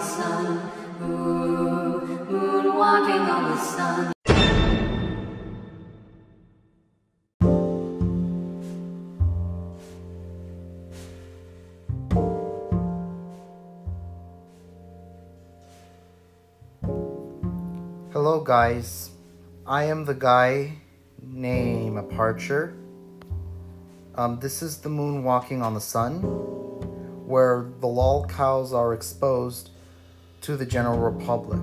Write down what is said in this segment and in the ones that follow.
sun. Moon walking on the sun. Hello, guys. I am the guy named Aparture. Um, this is the moon walking on the sun, where the lol cows are exposed to the general republic.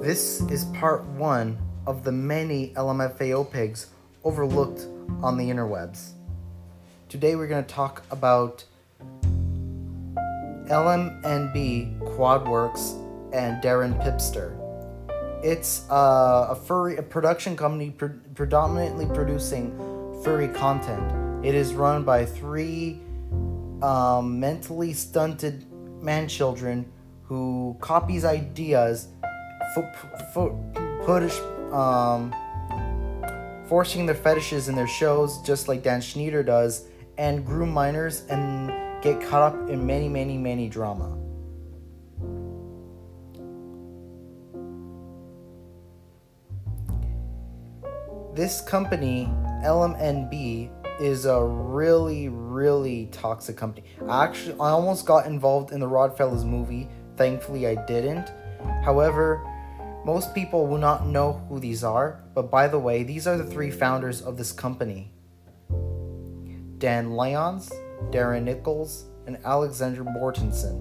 This is part one of the many LMFAO pigs overlooked on the interwebs. Today we're going to talk about LMNB Quadworks and Darren Pipster. It's a furry a production company pre- predominantly producing furry content. It is run by three um, mentally stunted man children who copies ideas, fo- push, um, forcing their fetishes in their shows, just like Dan Schneider does, and groom minors and get caught up in many, many, many drama. This company, LMNB, is a really, really toxic company. I actually, I almost got involved in the Rodfellas movie. Thankfully, I didn't. However, most people will not know who these are. But by the way, these are the three founders of this company Dan Lyons, Darren Nichols, and Alexander Mortensen.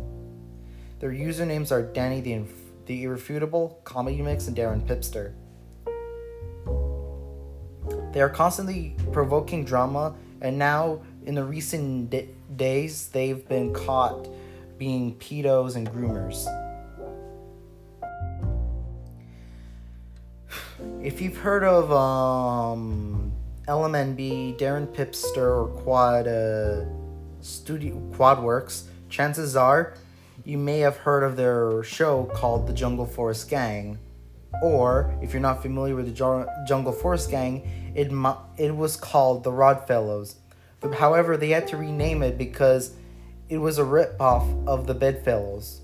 Their usernames are Danny the, Inf- the Irrefutable, Comedy Mix, and Darren Pipster. They are constantly provoking drama, and now in the recent d- days, they've been caught being pedos and groomers. If you've heard of um, LMNB, Darren Pipster, or Quad uh, Studio Quadworks, chances are you may have heard of their show called The Jungle Forest Gang. Or, if you're not familiar with the Jungle Forest Gang, it, it was called The Rodfellows. However, they had to rename it because it was a ripoff of the Bedfellows.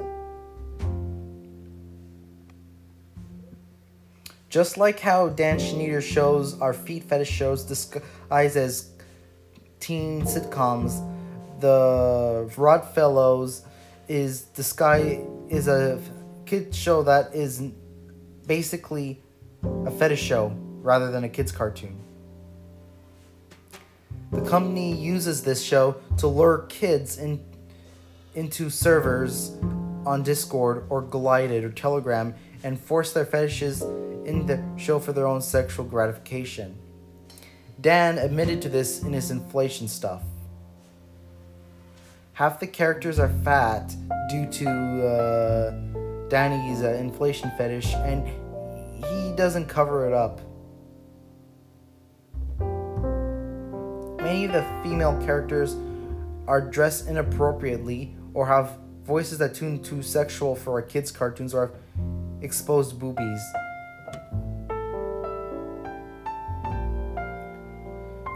Just like how Dan Schneider shows our feet fetish shows disguised as teen sitcoms, the Rodfellows is disguise is a kid show that is basically a fetish show rather than a kids cartoon. The company uses this show to lure kids in, into servers on Discord or Guilded or Telegram and force their fetishes in the show for their own sexual gratification. Dan admitted to this in his inflation stuff. Half the characters are fat due to uh, Danny's uh, inflation fetish, and he doesn't cover it up. Many of the female characters are dressed inappropriately or have voices that tune too sexual for our kids' cartoons or have exposed boobies.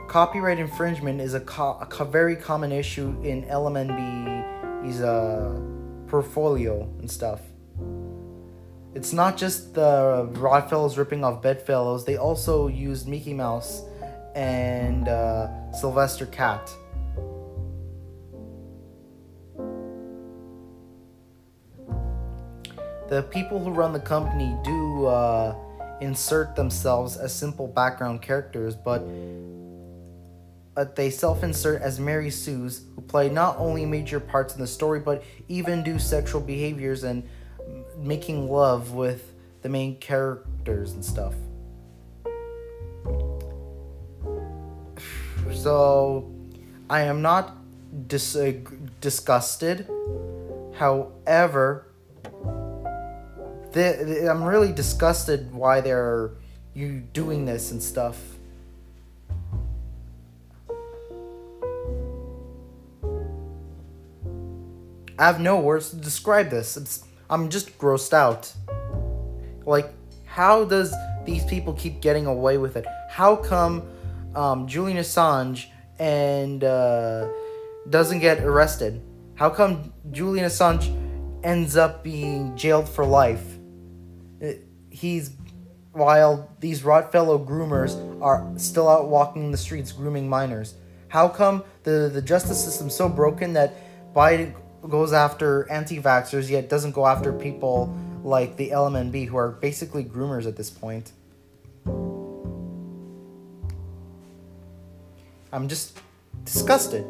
Copyright infringement is a, co- a co- very common issue in LMNB's uh, portfolio and stuff. It's not just the Rodfellows ripping off Bedfellows, they also used Mickey Mouse and uh, Sylvester Cat. The people who run the company do uh, insert themselves as simple background characters, but but they self-insert as Mary Sue's, who play not only major parts in the story, but even do sexual behaviors and making love with the main characters and stuff. So, I am not dis- uh, disgusted. However, the, the, I'm really disgusted why they're you doing this and stuff. I have no words to describe this. It's, I'm just grossed out. Like, how does these people keep getting away with it? How come um, Julian Assange and uh, doesn't get arrested? How come Julian Assange ends up being jailed for life? Uh, He's while these rot fellow groomers are still out walking the streets grooming minors. How come the, the justice system's so broken that Biden goes after anti-vaxxers yet doesn't go after people like the LMNB who are basically groomers at this point? I'm just disgusted.